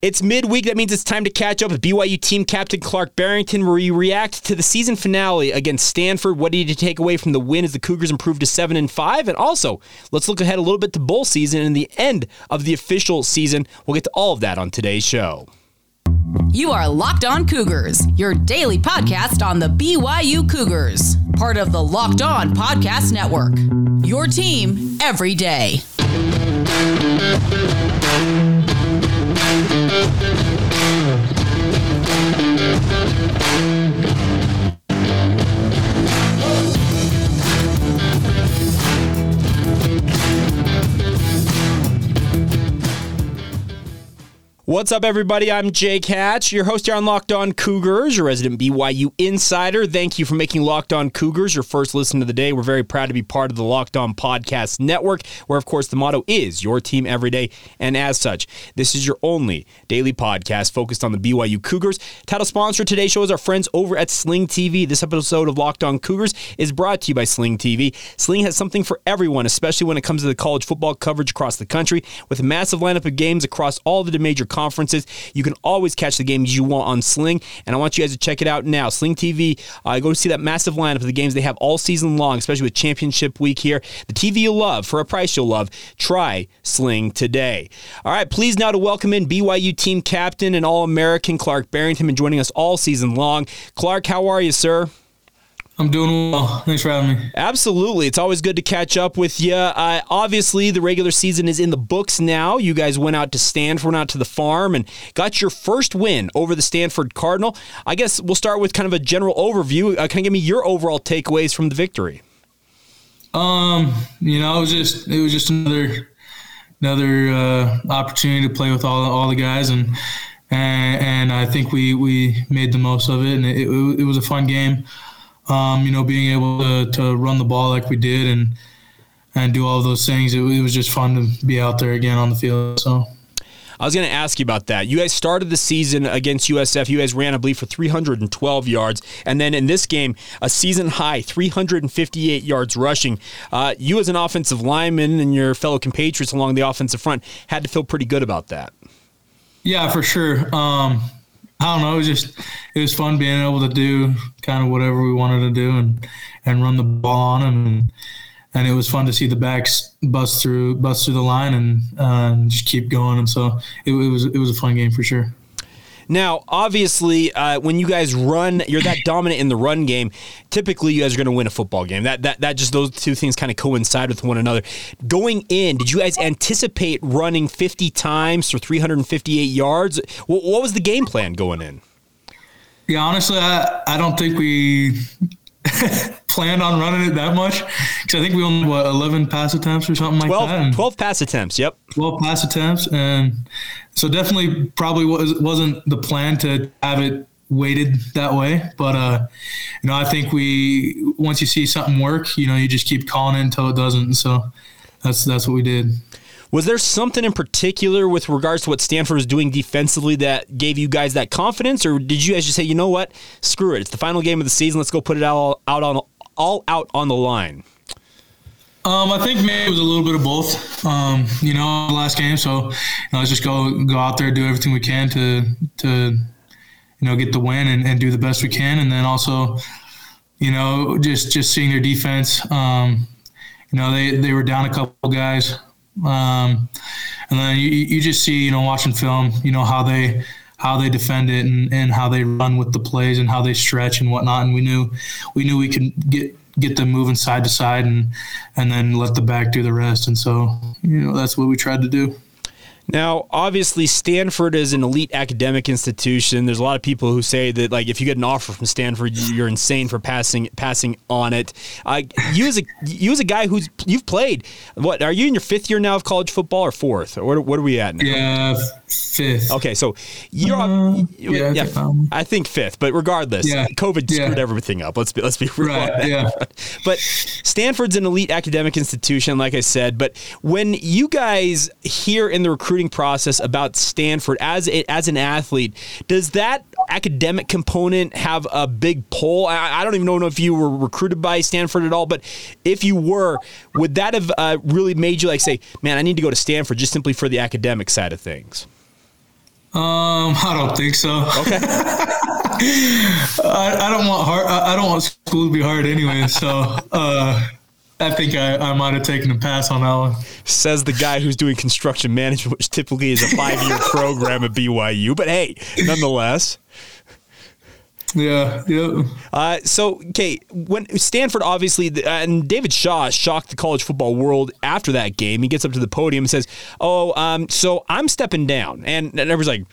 It's midweek. That means it's time to catch up with BYU team captain Clark Barrington, where we react to the season finale against Stanford. What did you take away from the win as the Cougars improved to seven and five? And also, let's look ahead a little bit to bowl season and the end of the official season. We'll get to all of that on today's show. You are Locked On Cougars, your daily podcast on the BYU Cougars, part of the Locked On Podcast Network. Your team every day. Thank you. What's up, everybody? I'm Jake Hatch, your host here on Locked On Cougars, your resident BYU insider. Thank you for making Locked On Cougars your first listen of the day. We're very proud to be part of the Locked On Podcast Network, where, of course, the motto is your team every day. And as such, this is your only daily podcast focused on the BYU Cougars. Title sponsor of today's show is our friends over at Sling TV. This episode of Locked On Cougars is brought to you by Sling TV. Sling has something for everyone, especially when it comes to the college football coverage across the country. With a massive lineup of games across all the major conferences. You can always catch the games you want on Sling, and I want you guys to check it out now. Sling TV, uh, go see that massive lineup of the games they have all season long, especially with Championship Week here. The TV you'll love for a price you'll love. Try Sling today. All right, please now to welcome in BYU team captain and All American Clark Barrington, and joining us all season long. Clark, how are you, sir? I'm doing well. Thanks for having me. Absolutely. It's always good to catch up with you. Uh, obviously, the regular season is in the books now. You guys went out to Stanford, went out to the farm, and got your first win over the Stanford Cardinal. I guess we'll start with kind of a general overview. Uh, can you give me your overall takeaways from the victory? Um, you know, it was just it was just another another uh, opportunity to play with all all the guys and. And, and I think we, we made the most of it, and it, it, it was a fun game um, you know, being able to, to run the ball like we did and and do all those things. It, it was just fun to be out there again on the field. So. I was going to ask you about that. You guys started the season against USF. You guys ran, I believe, for 312 yards. And then in this game, a season high 358 yards rushing. Uh, you, as an offensive lineman and your fellow compatriots along the offensive front, had to feel pretty good about that. Yeah, for sure. Um, I don't know. It was just it was fun being able to do kind of whatever we wanted to do and and run the ball on them and and it was fun to see the backs bust through bust through the line and, uh, and just keep going. And so it, it was it was a fun game for sure. Now, obviously, uh, when you guys run, you're that dominant in the run game. Typically, you guys are going to win a football game. That that that just those two things kind of coincide with one another. Going in, did you guys anticipate running 50 times for 358 yards? What, what was the game plan going in? Yeah, honestly, I, I don't think we planned on running it that much because I think we only what 11 pass attempts or something 12, like that. 12 pass attempts. Yep. 12 pass attempts, and so definitely probably was wasn't the plan to have it weighted that way. But uh, you know, I think we once you see something work, you know, you just keep calling it until it doesn't. So that's that's what we did. Was there something in particular with regards to what Stanford was doing defensively that gave you guys that confidence, or did you guys just say, you know what, screw it, it's the final game of the season, let's go put it all out on all out on the line? Um, I think maybe it was a little bit of both. Um, you know, last game, so you know, let's just go go out there, do everything we can to to you know get the win and, and do the best we can, and then also you know just just seeing their defense. Um, you know, they they were down a couple guys. Um, and then you, you just see, you know, watching film, you know, how they how they defend it and, and how they run with the plays and how they stretch and whatnot. And we knew we knew we could get get them moving side to side and and then let the back do the rest. And so, you know, that's what we tried to do. Now, obviously, Stanford is an elite academic institution. There's a lot of people who say that, like, if you get an offer from Stanford, you're insane for passing passing on it. Uh, you as a you as a guy who's you've played, what are you in your fifth year now of college football or fourth? Or what, what are we at now? Yeah, fifth. Okay, so you're uh, yeah, yeah um, I think fifth, but regardless, yeah, COVID screwed everything up. Let's be let's be real. Right, yeah. But Stanford's an elite academic institution, like I said. But when you guys hear in the recruiting recruiting process about Stanford as a, as an athlete, does that academic component have a big pull? I, I, don't even know if you were recruited by Stanford at all, but if you were, would that have uh, really made you like say, "Man, I need to go to Stanford just simply for the academic side of things"? Um, I don't think so. Okay. I, I, don't want hard. I, I, don't want school to be hard anyway. So uh, I think I, I might have taken a pass on that one. Says the guy who's doing construction management, which typically is a five-year program at BYU. But hey, nonetheless. Yeah, yeah. Uh, so, okay, when Stanford obviously, and David Shaw shocked the college football world after that game. He gets up to the podium and says, "Oh, um, so I'm stepping down," and, and everyone's like,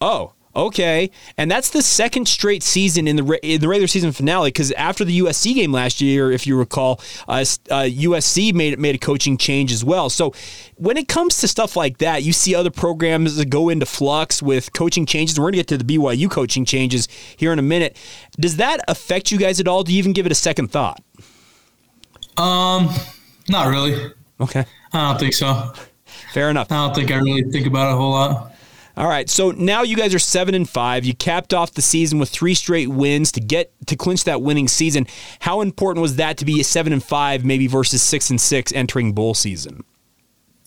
"Oh." Okay, and that's the second straight season in the in the regular season finale because after the USC game last year, if you recall, uh, uh, USC made made a coaching change as well. So when it comes to stuff like that, you see other programs that go into flux with coaching changes. We're going to get to the BYU coaching changes here in a minute. Does that affect you guys at all? Do you even give it a second thought? Um, not really. Okay, I don't think so. Fair enough. I don't think I really think about it a whole lot. All right, so now you guys are seven and five. You capped off the season with three straight wins to get to clinch that winning season. How important was that to be seven and five, maybe versus six and six entering bowl season?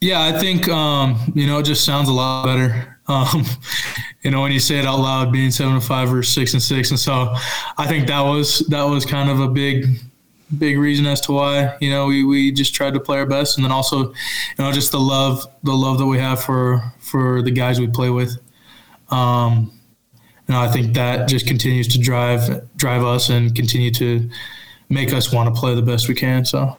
Yeah, I think um, you know it just sounds a lot better. Um, you know when you say it out loud, being seven and five or six and six, and so I think that was that was kind of a big big reason as to why you know we, we just tried to play our best. And then also you know just the love the love that we have for for the guys we play with. Um know I think that just continues to drive drive us and continue to make us want to play the best we can so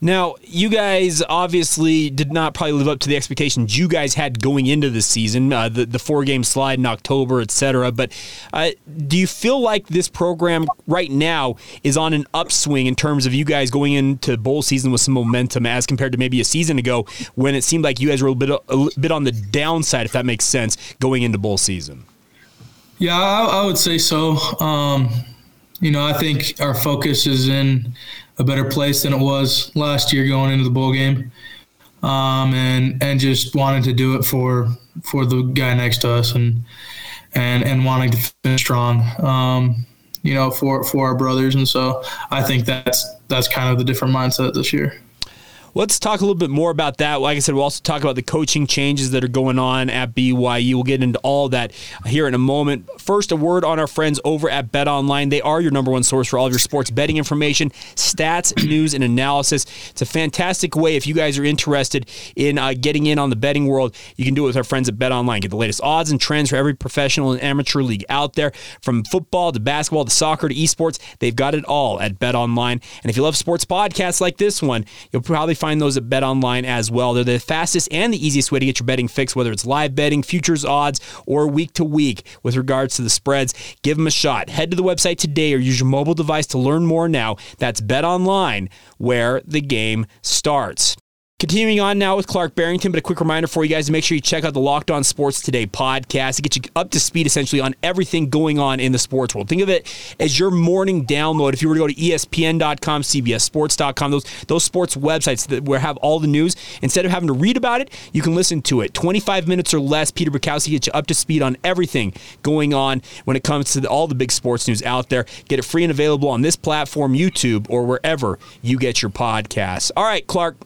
now, you guys obviously did not probably live up to the expectations you guys had going into the season, uh, the, the four game slide in October, etc. But uh, do you feel like this program right now is on an upswing in terms of you guys going into bowl season with some momentum as compared to maybe a season ago when it seemed like you guys were a bit, a bit on the downside, if that makes sense, going into bowl season? Yeah, I, I would say so. Um, you know, I think our focus is in a better place than it was last year going into the bowl game, um, and and just wanted to do it for for the guy next to us and and and wanting to finish strong. Um, you know, for for our brothers, and so I think that's that's kind of the different mindset this year. Let's talk a little bit more about that. Like I said, we'll also talk about the coaching changes that are going on at BYU. We'll get into all that here in a moment. First, a word on our friends over at Bet Online. They are your number one source for all of your sports betting information, stats, news, and analysis. It's a fantastic way if you guys are interested in uh, getting in on the betting world. You can do it with our friends at Bet Online. Get the latest odds and trends for every professional and amateur league out there, from football to basketball to soccer to esports. They've got it all at Bet Online. And if you love sports podcasts like this one, you'll probably find find those at Bet Online as well. They're the fastest and the easiest way to get your betting fix, whether it's live betting, futures odds, or week to week with regards to the spreads. Give them a shot. Head to the website today or use your mobile device to learn more now. That's Bet Online, where the game starts. Continuing on now with Clark Barrington, but a quick reminder for you guys to make sure you check out the Locked On Sports Today podcast to get you up to speed essentially on everything going on in the sports world. Think of it as your morning download. If you were to go to ESPN.com, CBSSports.com, those those sports websites that where have all the news, instead of having to read about it, you can listen to it. 25 minutes or less. Peter Bukowski gets you up to speed on everything going on when it comes to the, all the big sports news out there. Get it free and available on this platform, YouTube, or wherever you get your podcasts. All right, Clark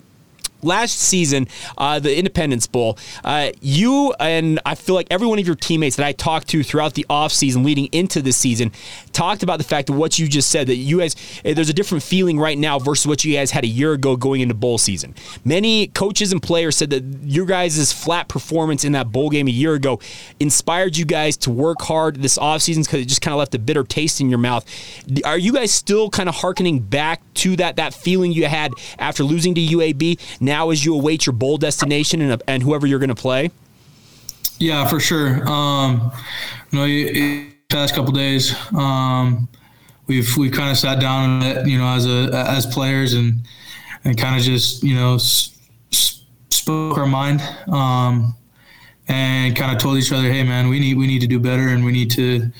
last season, uh, the Independence Bowl, uh, you and I feel like every one of your teammates that I talked to throughout the offseason leading into this season talked about the fact of what you just said that you guys, eh, there's a different feeling right now versus what you guys had a year ago going into bowl season. Many coaches and players said that your guys' flat performance in that bowl game a year ago inspired you guys to work hard this offseason because it just kind of left a bitter taste in your mouth. Are you guys still kind of harkening back to that, that feeling you had after losing to UAB? now as you await your bowl destination and, and whoever you're going to play? Yeah, for sure. Um, you, past couple days, um, we've we've kind of sat down, you know, as a as players and and kind of just you know s- spoke our mind um, and kind of told each other, hey man, we need we need to do better and we need to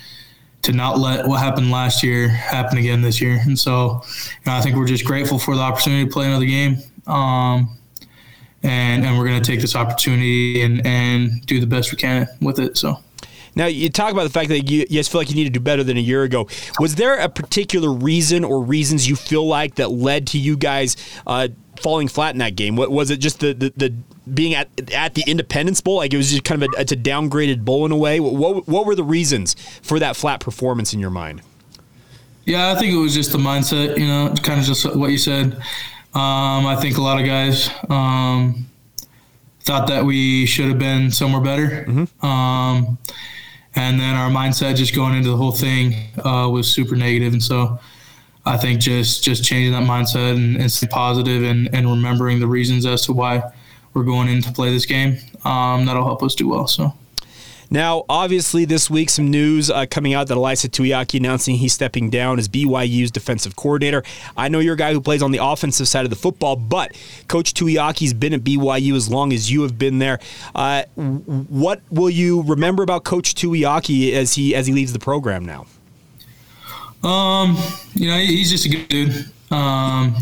to not let what happened last year happen again this year. And so, you know, I think we're just grateful for the opportunity to play another game. Um, and and we're going to take this opportunity and and do the best we can with it. So. Now you talk about the fact that you, guys feel like you need to do better than a year ago. Was there a particular reason or reasons you feel like that led to you guys uh, falling flat in that game? What was it? Just the, the, the being at at the Independence Bowl, like it was just kind of a, it's a downgraded bowl in a way. What what were the reasons for that flat performance in your mind? Yeah, I think it was just the mindset. You know, kind of just what you said. Um, I think a lot of guys um, thought that we should have been somewhere better. Mm-hmm. Um, and then our mindset just going into the whole thing uh, was super negative. And so I think just just changing that mindset and, and stay positive and, and remembering the reasons as to why we're going in to play this game, um, that'll help us do well. So. Now, obviously, this week some news uh, coming out that Ilaisa Tuiaki announcing he's stepping down as BYU's defensive coordinator. I know you're a guy who plays on the offensive side of the football, but Coach Tuiaki's been at BYU as long as you have been there. Uh, what will you remember about Coach Tuiaki as he as he leaves the program now? Um, you know, he's just a good dude. Um,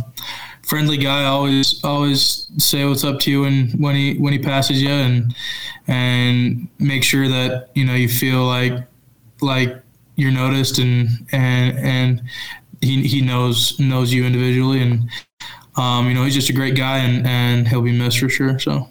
friendly guy. Always always say what's up to you and when he when he passes you and and make sure that you know you feel like like you're noticed and and and he, he knows knows you individually and um, you know he's just a great guy and and he'll be missed for sure. So.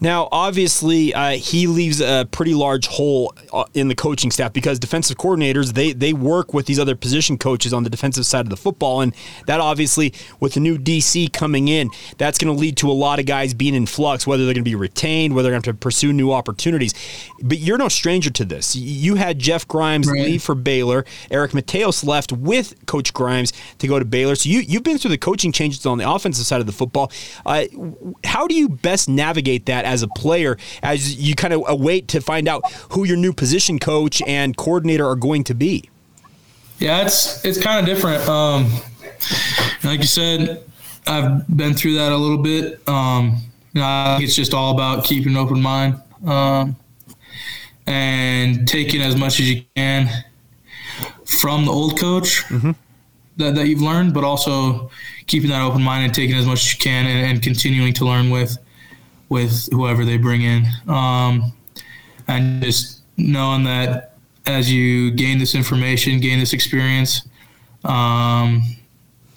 Now, obviously, uh, he leaves a pretty large hole uh, in the coaching staff because defensive coordinators they they work with these other position coaches on the defensive side of the football, and that obviously with the new DC coming in, that's going to lead to a lot of guys being in flux, whether they're going to be retained, whether they're going to have to pursue new opportunities. But you're no stranger to this. You had Jeff Grimes right. leave for Baylor. Eric Mateos left with Coach Grimes to go to Baylor. So you you've been through the coaching changes on the offensive side of the football. Uh, how do you best navigate that? As a player as you kind of await to find out who your new position coach and coordinator are going to be? Yeah, it's it's kind of different. Um, like you said, I've been through that a little bit. Um, you know, it's just all about keeping an open mind um, and taking as much as you can from the old coach mm-hmm. that, that you've learned, but also keeping that open mind and taking as much as you can and, and continuing to learn with with whoever they bring in. Um, and just knowing that as you gain this information, gain this experience, um,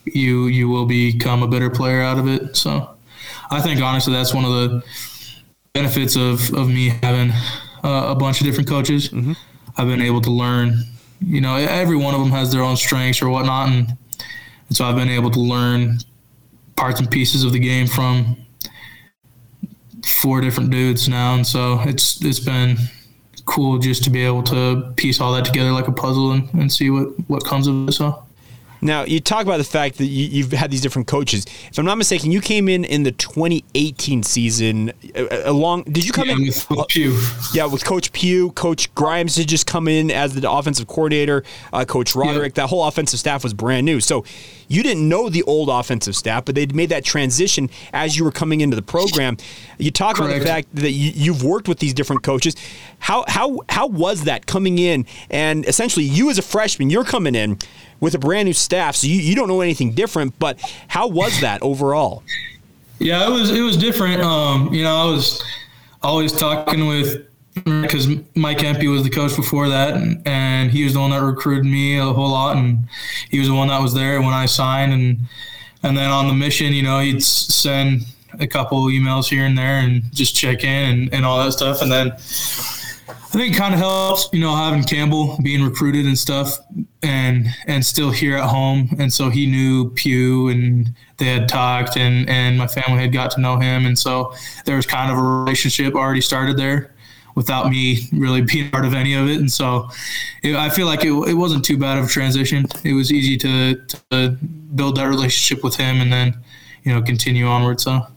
you you will become a better player out of it. So I think honestly that's one of the benefits of, of me having uh, a bunch of different coaches. Mm-hmm. I've been able to learn. You know, every one of them has their own strengths or whatnot, and, and so I've been able to learn parts and pieces of the game from four different dudes now, and so it's it's been cool just to be able to piece all that together like a puzzle and, and see what what comes of it. So. Now, you talk about the fact that you, have had these different coaches. If I'm not mistaken, you came in in the 2018 season. Uh, uh, along, did you come yeah, in with, with Pugh? Yeah, with Coach Pugh. Coach Grimes did just come in as the offensive coordinator. Uh, Coach Roderick. That whole offensive staff was brand new. So you didn't know the old offensive staff, but they'd made that transition as you were coming into the program. You talk Correct. about the fact that you, have worked with these different coaches. How how how was that coming in and essentially you as a freshman, you're coming in with a brand new staff, so you, you don't know anything different. But how was that overall? Yeah, it was it was different. Um, you know, I was always talking with because Mike Empey was the coach before that, and, and, he was the one that recruited me a whole lot, and he was the one that was there when I signed, and and then on the mission, you know, he'd send a couple emails here and there and just check in and, and all that stuff, and then I think it kind of helps, you know, having Campbell being recruited and stuff, and and still here at home, and so he knew Pugh, and they had talked, and and my family had got to know him, and so there was kind of a relationship already started there, without me really being part of any of it, and so it, I feel like it, it wasn't too bad of a transition. It was easy to to build that relationship with him, and then you know continue onward. So.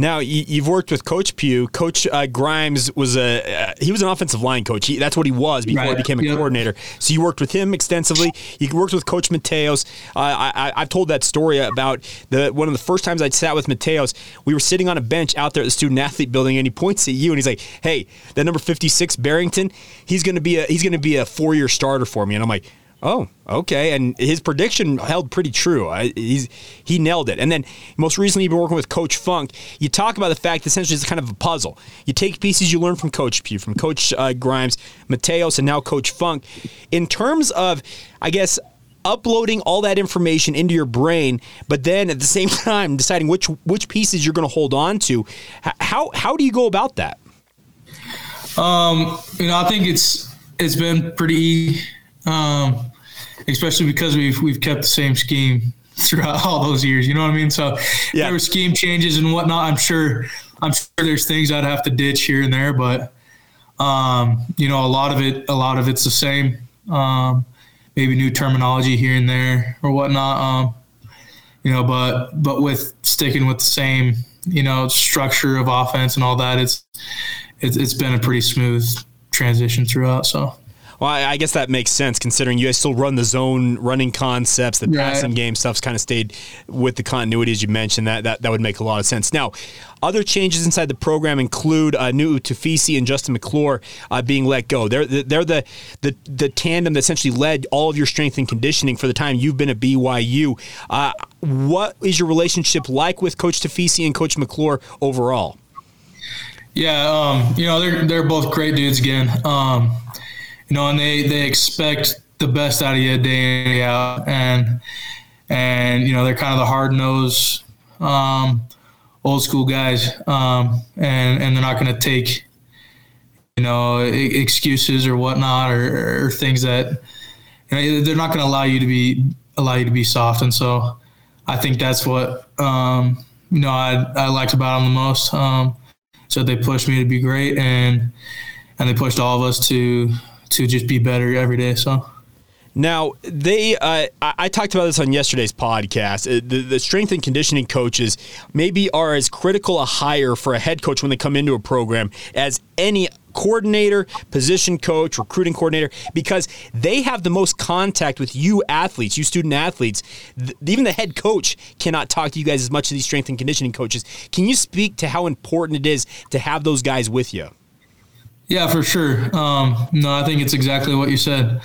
Now you, have worked with Coach Pugh. Coach uh, Grimes was a uh, he was an offensive line coach. He, that's what he was before right. he became a coordinator. So you worked with him extensively. You worked with Coach Mateos. Uh, I, have told that story about the one of the first times I sat with Mateos. We were sitting on a bench out there at the student athlete building, and he points at you and he's like, "Hey, that number fifty six Barrington, he's going to be a he's going to be a four year starter for me." And I'm like Oh, okay. And his prediction held pretty true. he's he nailed it. And then most recently, you've been working with Coach Funk. You talk about the fact that essentially it's kind of a puzzle. You take pieces you learn from Coach Pugh, from Coach uh, Grimes, Mateos, and now Coach Funk. In terms of, I guess, uploading all that information into your brain, but then at the same time deciding which which pieces you're going to hold on to. How how do you go about that? Um, you know, I think it's it's been pretty, um, especially because we've we've kept the same scheme throughout all those years. You know what I mean? So yeah. there were scheme changes and whatnot. I'm sure I'm sure there's things I'd have to ditch here and there, but um, you know, a lot of it a lot of it's the same. Um, maybe new terminology here and there or whatnot. Um, you know, but but with sticking with the same you know structure of offense and all that, it's it's, it's been a pretty smooth transition throughout. So well, I guess that makes sense considering you guys still run the zone running concepts. The yeah. passing game stuff's kind of stayed with the continuity as you mentioned. That, that that would make a lot of sense. Now, other changes inside the program include uh, Nu'u Tafisi and Justin McClure uh, being let go. They're they're the, the the tandem that essentially led all of your strength and conditioning for the time you've been at BYU. Uh, what is your relationship like with Coach Tafisi and Coach McClure overall? Yeah, um, you know they're they're both great dudes again. Um, you know, and they they expect the best out of you day in day out, and and you know they're kind of the hard nosed, um, old school guys, um, and and they're not going to take you know excuses or whatnot or, or things that you know, they're not going to allow you to be allow you to be soft, and so I think that's what um, you know I I liked about them the most. Um, so they pushed me to be great, and and they pushed all of us to to just be better every day. So. Now they, uh, I talked about this on yesterday's podcast. Uh, the, the, strength and conditioning coaches maybe are as critical a hire for a head coach when they come into a program as any coordinator, position coach, recruiting coordinator, because they have the most contact with you athletes, you student athletes. even the head coach cannot talk to you guys as much as these strength and conditioning coaches. Can you speak to how important it is to have those guys with you? Yeah, for sure. Um, no, I think it's exactly what you said.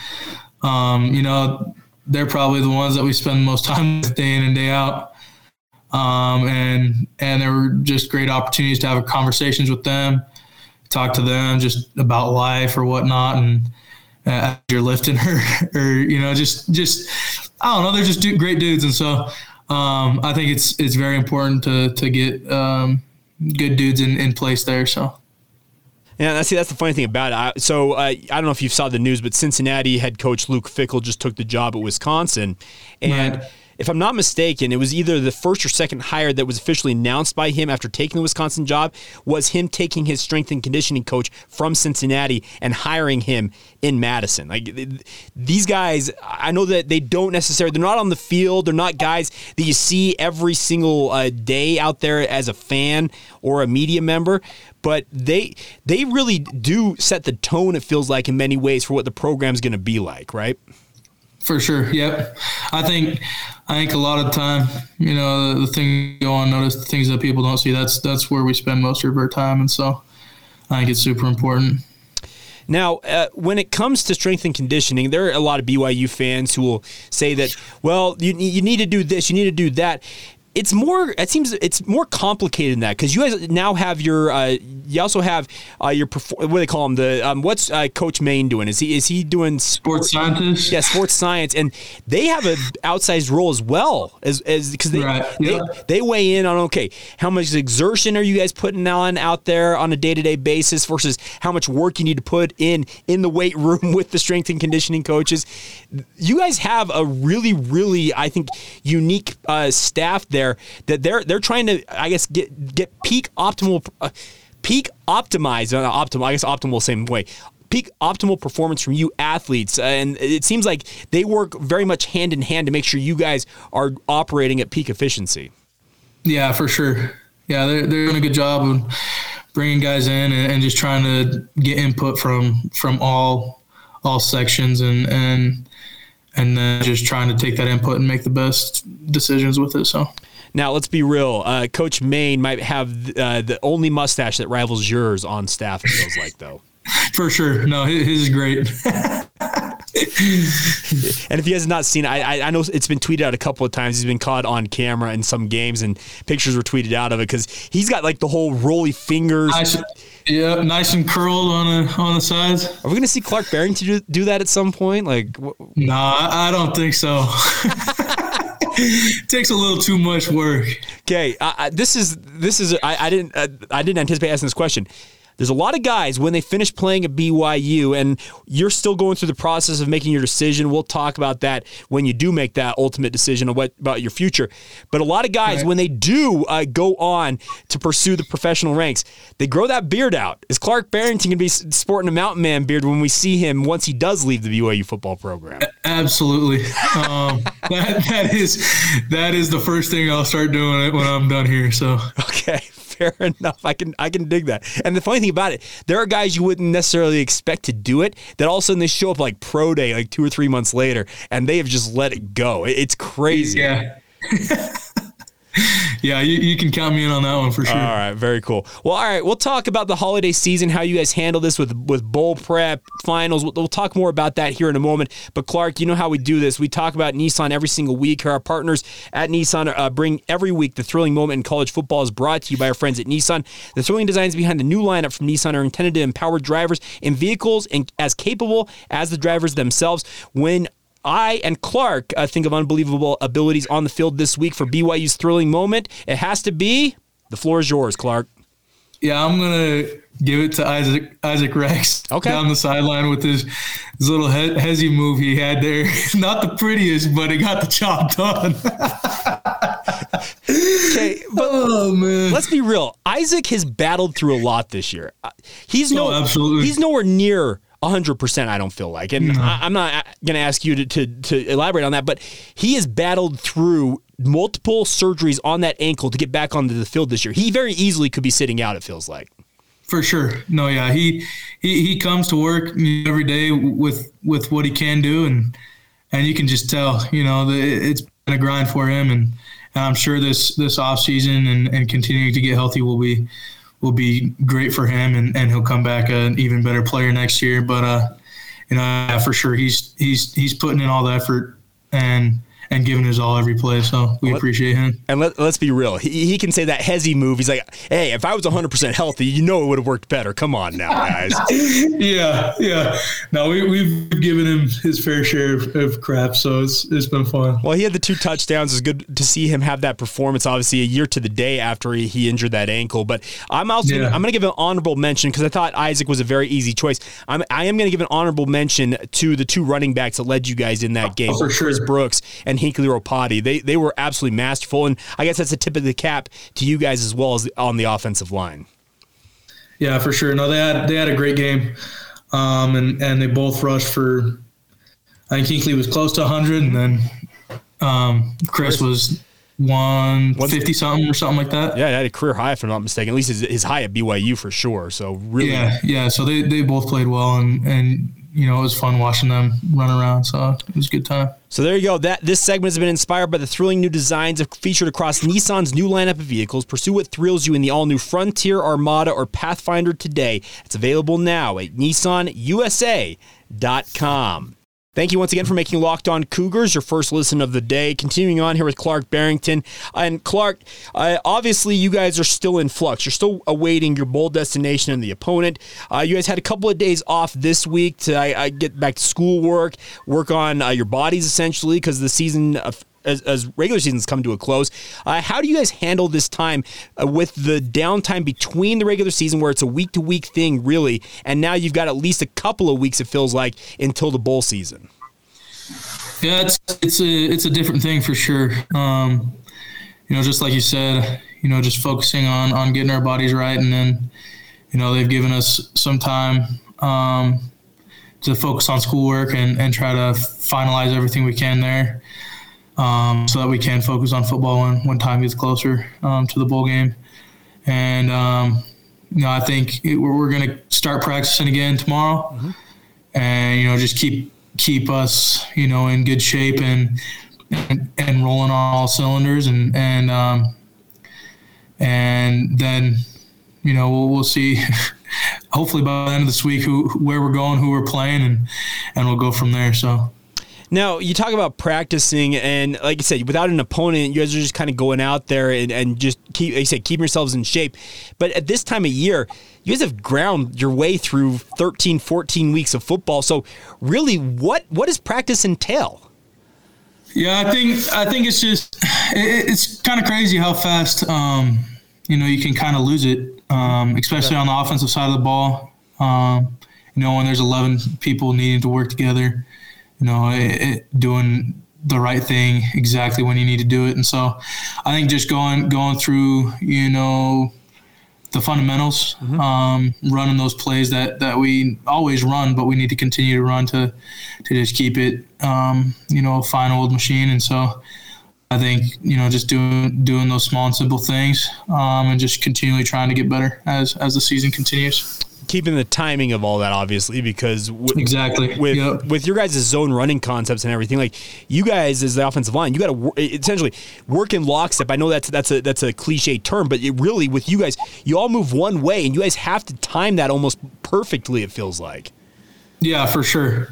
Um, you know, they're probably the ones that we spend most time with day in and day out. Um, and and there were just great opportunities to have conversations with them, talk to them just about life or whatnot, and uh, you're lifting her or you know just just I don't know, they're just great dudes, and so um, I think it's it's very important to to get um, good dudes in, in place there. So. Yeah, see, that's the funny thing about it. I, so uh, I don't know if you saw the news, but Cincinnati head coach Luke Fickell just took the job at Wisconsin, and. Right if I'm not mistaken, it was either the first or second hire that was officially announced by him after taking the Wisconsin job was him taking his strength and conditioning coach from Cincinnati and hiring him in Madison. Like these guys, I know that they don't necessarily they're not on the field. They're not guys that you see every single uh, day out there as a fan or a media member, but they they really do set the tone. It feels like in many ways for what the program's going to be like, right? For sure. Yep. I think I think a lot of time, you know, the thing go on notice, the things that people don't see, that's that's where we spend most of our time, and so I think it's super important. Now, uh, when it comes to strength and conditioning, there are a lot of BYU fans who will say that, well, you, you need to do this, you need to do that it's more it seems it's more complicated than that because you guys now have your uh, you also have uh, your what do they call him the um, what's uh, coach Main doing is he is he doing sports scientist yeah sports science and they have an outsized role as well as as because they, right. yeah. they, they weigh in on okay how much exertion are you guys putting on out there on a day-to-day basis versus how much work you need to put in in the weight room with the strength and conditioning coaches you guys have a really really I think unique uh, staff there there that they're they're trying to I guess get get peak optimal uh, peak optimized uh, optimal I guess optimal same way peak optimal performance from you athletes and it seems like they work very much hand in hand to make sure you guys are operating at peak efficiency. Yeah, for sure. Yeah, they're they're doing a good job of bringing guys in and, and just trying to get input from from all all sections and and and then just trying to take that input and make the best decisions with it. So now, let's be real. Uh, Coach Maine might have uh, the only mustache that rivals yours on staff. It feels like, though. For sure. No, his, is great. and if you guys have not seen, I, I, I know it's been tweeted out a couple of times. He's been caught on camera in some games, and pictures were tweeted out of it because he's got like the whole Rollie Fingers. Nice, yeah, nice and curled on the on the sides. Are we gonna see Clark Barrington do, do that at some point? Like, no, nah, I don't think so. takes a little too much work. Okay, this is this is I, I didn't uh, I didn't anticipate asking this question. There's a lot of guys when they finish playing at BYU and you're still going through the process of making your decision. We'll talk about that when you do make that ultimate decision of what about your future. But a lot of guys right. when they do uh, go on to pursue the professional ranks, they grow that beard out. Is Clark Barrington going to be sporting a mountain man beard when we see him once he does leave the BYU football program? Absolutely. Um, that that is that is the first thing I'll start doing it when I'm done here. So okay fair enough. I can I can dig that. And the funny thing about it, there are guys you wouldn't necessarily expect to do it that all of a sudden they show up like pro day like two or three months later and they have just let it go. It's crazy. Yeah. yeah, you, you, can count me in on that one for sure. All right, very cool. Well, all right, we'll talk about the holiday season, how you guys handle this with with bowl prep, finals. We'll, we'll, talk more about that here in a moment. But Clark, you know how we do this. We talk about Nissan every single week. Our partners at Nissan uh, bring every week the thrilling moment in college football is brought to you by our friends at Nissan. The thrilling designs behind the new lineup from Nissan are intended to empower drivers in vehicles and as capable as the drivers themselves. When I and Clark uh, think of unbelievable abilities on the field this week for BYU's thrilling moment. It has to be the floor is yours, Clark. Yeah, I'm gonna give it to Isaac Isaac Rex okay. down the sideline with his, his little he- hezzy move he had there. Not the prettiest, but he got the job done. okay, but oh, man. let's be real. Isaac has battled through a lot this year. Uh, he's no, oh, absolutely. he's nowhere near 100% I don't feel like. And mm-hmm. I, am not going to ask you to, to, to elaborate on that, but he has battled through multiple surgeries on that ankle to get back onto the field this year. He very easily could be sitting out, it feels like. For sure. No, yeah. He he, he comes to work every day with with what he can do and and you can just tell, you know, the, it's been a grind for him and, and I'm sure this this off season and, and continuing to get healthy will be will be great for him, and, and he'll come back an even better player next year. But uh, you know, for sure, he's he's he's putting in all the effort, and and giving his all every play. So we let, appreciate him. And let, us be real. He, he can say that hezzy move. He's like, hey, if I was 100% healthy, you know it would have worked better. Come on now, guys. yeah, yeah. No, we, we've given him his fair share of, of, crap. So it's, it's been fun. Well, he had the two touchdowns. It's good to see him have that performance, obviously, a year to the day after he, he injured that ankle. But I'm also yeah. I'm going to give an honorable mention because I thought Isaac was a very easy choice. I'm, I am going to give an honorable mention to the two running backs that led you guys in that oh, game, oh, for sure. Chris Brooks and Hinckley Ropati. They they were absolutely masterful, and I guess that's a tip of the cap to you guys as well as on the offensive line. Yeah, for sure. No, they had they had a great game, um, and and they both rushed for. I think Hinckley was close to 100, and then um, Chris was 150 something or something like that. Yeah, he had a career high if I'm not mistaken. At least his, his high at BYU for sure. So really, yeah, yeah. So they, they both played well, and and you know, it was fun watching them run around. So it was a good time. So there you go. That this segment has been inspired by the thrilling new designs featured across Nissan's new lineup of vehicles. Pursue what thrills you in the all-new Frontier, Armada, or Pathfinder today. It's available now at NissanUSA.com. Thank you once again for making Locked On Cougars your first listen of the day. Continuing on here with Clark Barrington. And Clark, uh, obviously, you guys are still in flux. You're still awaiting your bowl destination and the opponent. Uh, you guys had a couple of days off this week to uh, get back to schoolwork, work work on uh, your bodies essentially, because the season as, as regular seasons come to a close. Uh, how do you guys handle this time uh, with the downtime between the regular season, where it's a week to week thing, really, and now you've got at least a couple of weeks, it feels like, until the bowl season? Yeah, it's it's a it's a different thing for sure. Um, you know, just like you said, you know, just focusing on on getting our bodies right, and then, you know, they've given us some time um, to focus on schoolwork and and try to finalize everything we can there um, so that we can focus on football when, when time gets closer um, to the bowl game. And, um, you know, I think it, we're, we're going to start practicing again tomorrow mm-hmm. and, you know, just keep, keep us, you know, in good shape and, and, and rolling on all cylinders and, and, um, and then, you know, we'll, we'll see hopefully by the end of this week who where we're going, who we're playing, and and we'll go from there. So. Now you talk about practicing, and like I said, without an opponent, you guys are just kind of going out there and, and just keep, like said, keeping yourselves in shape. But at this time of year, you guys have ground your way through 13, 14 weeks of football. So really, what what does practice entail? Yeah, I think I think it's just it, it's kind of crazy how fast um, you know you can kind of lose it, um, especially on the offensive side of the ball. Um, you know when there's 11 people needing to work together, you know it, it, doing the right thing exactly when you need to do it, and so I think just going going through you know the fundamentals, mm-hmm. um, running those plays that, that we always run, but we need to continue to run to to just keep it, um, you know, a fine old machine. And so, I think you know, just doing doing those small and simple things, um, and just continually trying to get better as as the season continues keeping the timing of all that obviously because w- exactly with yep. with your guys' zone running concepts and everything like you guys as the offensive line you got to essentially work in lockstep I know that's that's a that's a cliche term but it really with you guys you all move one way and you guys have to time that almost perfectly it feels like yeah for sure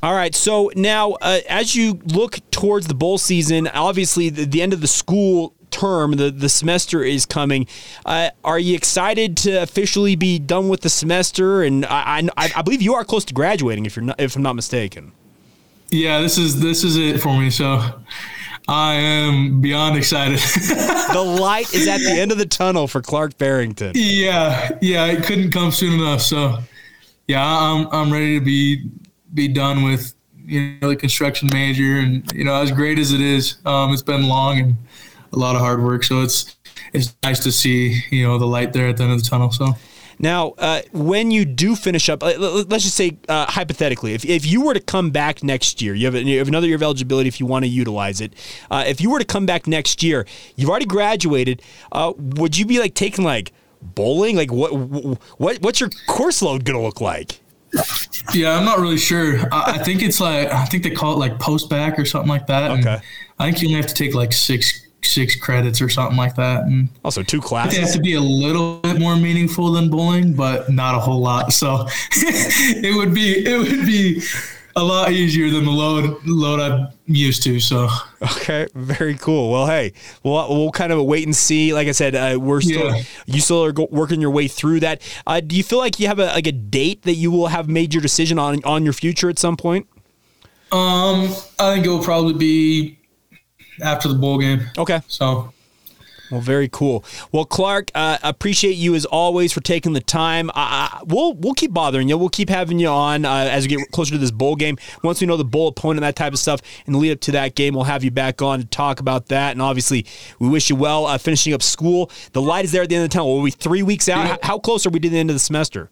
all right. So now, uh, as you look towards the bowl season, obviously the, the, end of the school term, the, the semester is coming. Uh, are you excited to officially be done with the semester? And I, I, I believe you are close to graduating, if you're not, if I'm not mistaken. Yeah, this is this is it for me. So I am beyond excited. the light is at the end of the tunnel for Clark Barrington. Yeah, yeah, it couldn't come soon enough. So yeah, I'm I'm ready to be be done with you know the construction major, and you know as great as it is, um, it's been long and a lot of hard work. So it's it's nice to see you know the light there at the end of the tunnel. So. Now, uh, when you do finish up, let's just say uh, hypothetically, if, if you were to come back next year, you have, you have another year of eligibility if you want to utilize it. Uh, if you were to come back next year, you've already graduated. Uh, would you be like taking like bowling? Like what what what's your course load gonna look like? Yeah, I'm not really sure. I, I think it's like I think they call it like post back or something like that. Okay. I think you only have to take like six six credits or something like that. And also two classes. It has to be a little bit more meaningful than bowling, but not a whole lot. So it would be it would be a lot easier than the load load I'm used to. So okay, very cool. Well, hey, we'll we'll kind of wait and see. Like I said, uh, we're still yeah. you still are go- working your way through that. Uh, do you feel like you have a like a date that you will have made your decision on on your future at some point? Um, I think it will probably be after the bowl game. Okay. So. Well, very cool. Well, Clark, uh, appreciate you as always for taking the time. Uh, we'll we'll keep bothering you. We'll keep having you on uh, as we get closer to this bowl game. Once we know the bowl opponent, that type of stuff, in the lead up to that game, we'll have you back on to talk about that. And obviously, we wish you well uh, finishing up school. The light is there at the end of the tunnel. Will we three weeks out? Yeah. How, how close are we to the end of the semester?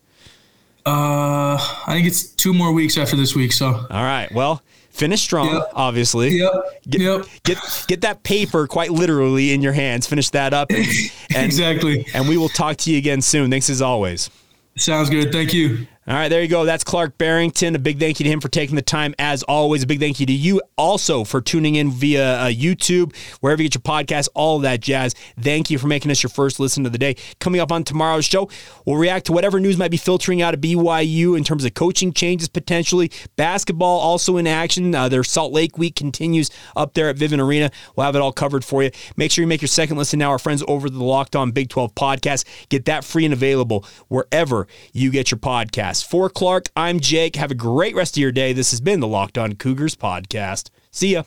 Uh, I think it's two more weeks after this week. So. All right. Well, finish strong, yep. obviously. Yep. Get, yep. get get that paper quite literally in your hands. Finish that up. And, and, exactly. And we will talk to you again soon. Thanks as always. Sounds good. Thank you. All right, there you go. That's Clark Barrington. A big thank you to him for taking the time, as always. A big thank you to you also for tuning in via uh, YouTube, wherever you get your podcast, all of that jazz. Thank you for making us your first listen of the day. Coming up on tomorrow's show, we'll react to whatever news might be filtering out of BYU in terms of coaching changes potentially. Basketball also in action. Uh, their Salt Lake week continues up there at Vivint Arena. We'll have it all covered for you. Make sure you make your second listen now. Our friends over the Locked On Big 12 podcast. Get that free and available wherever you get your podcast podcast. For Clark, I'm Jake. Have a great rest of your day. This has been the Locked On Cougars podcast. See ya.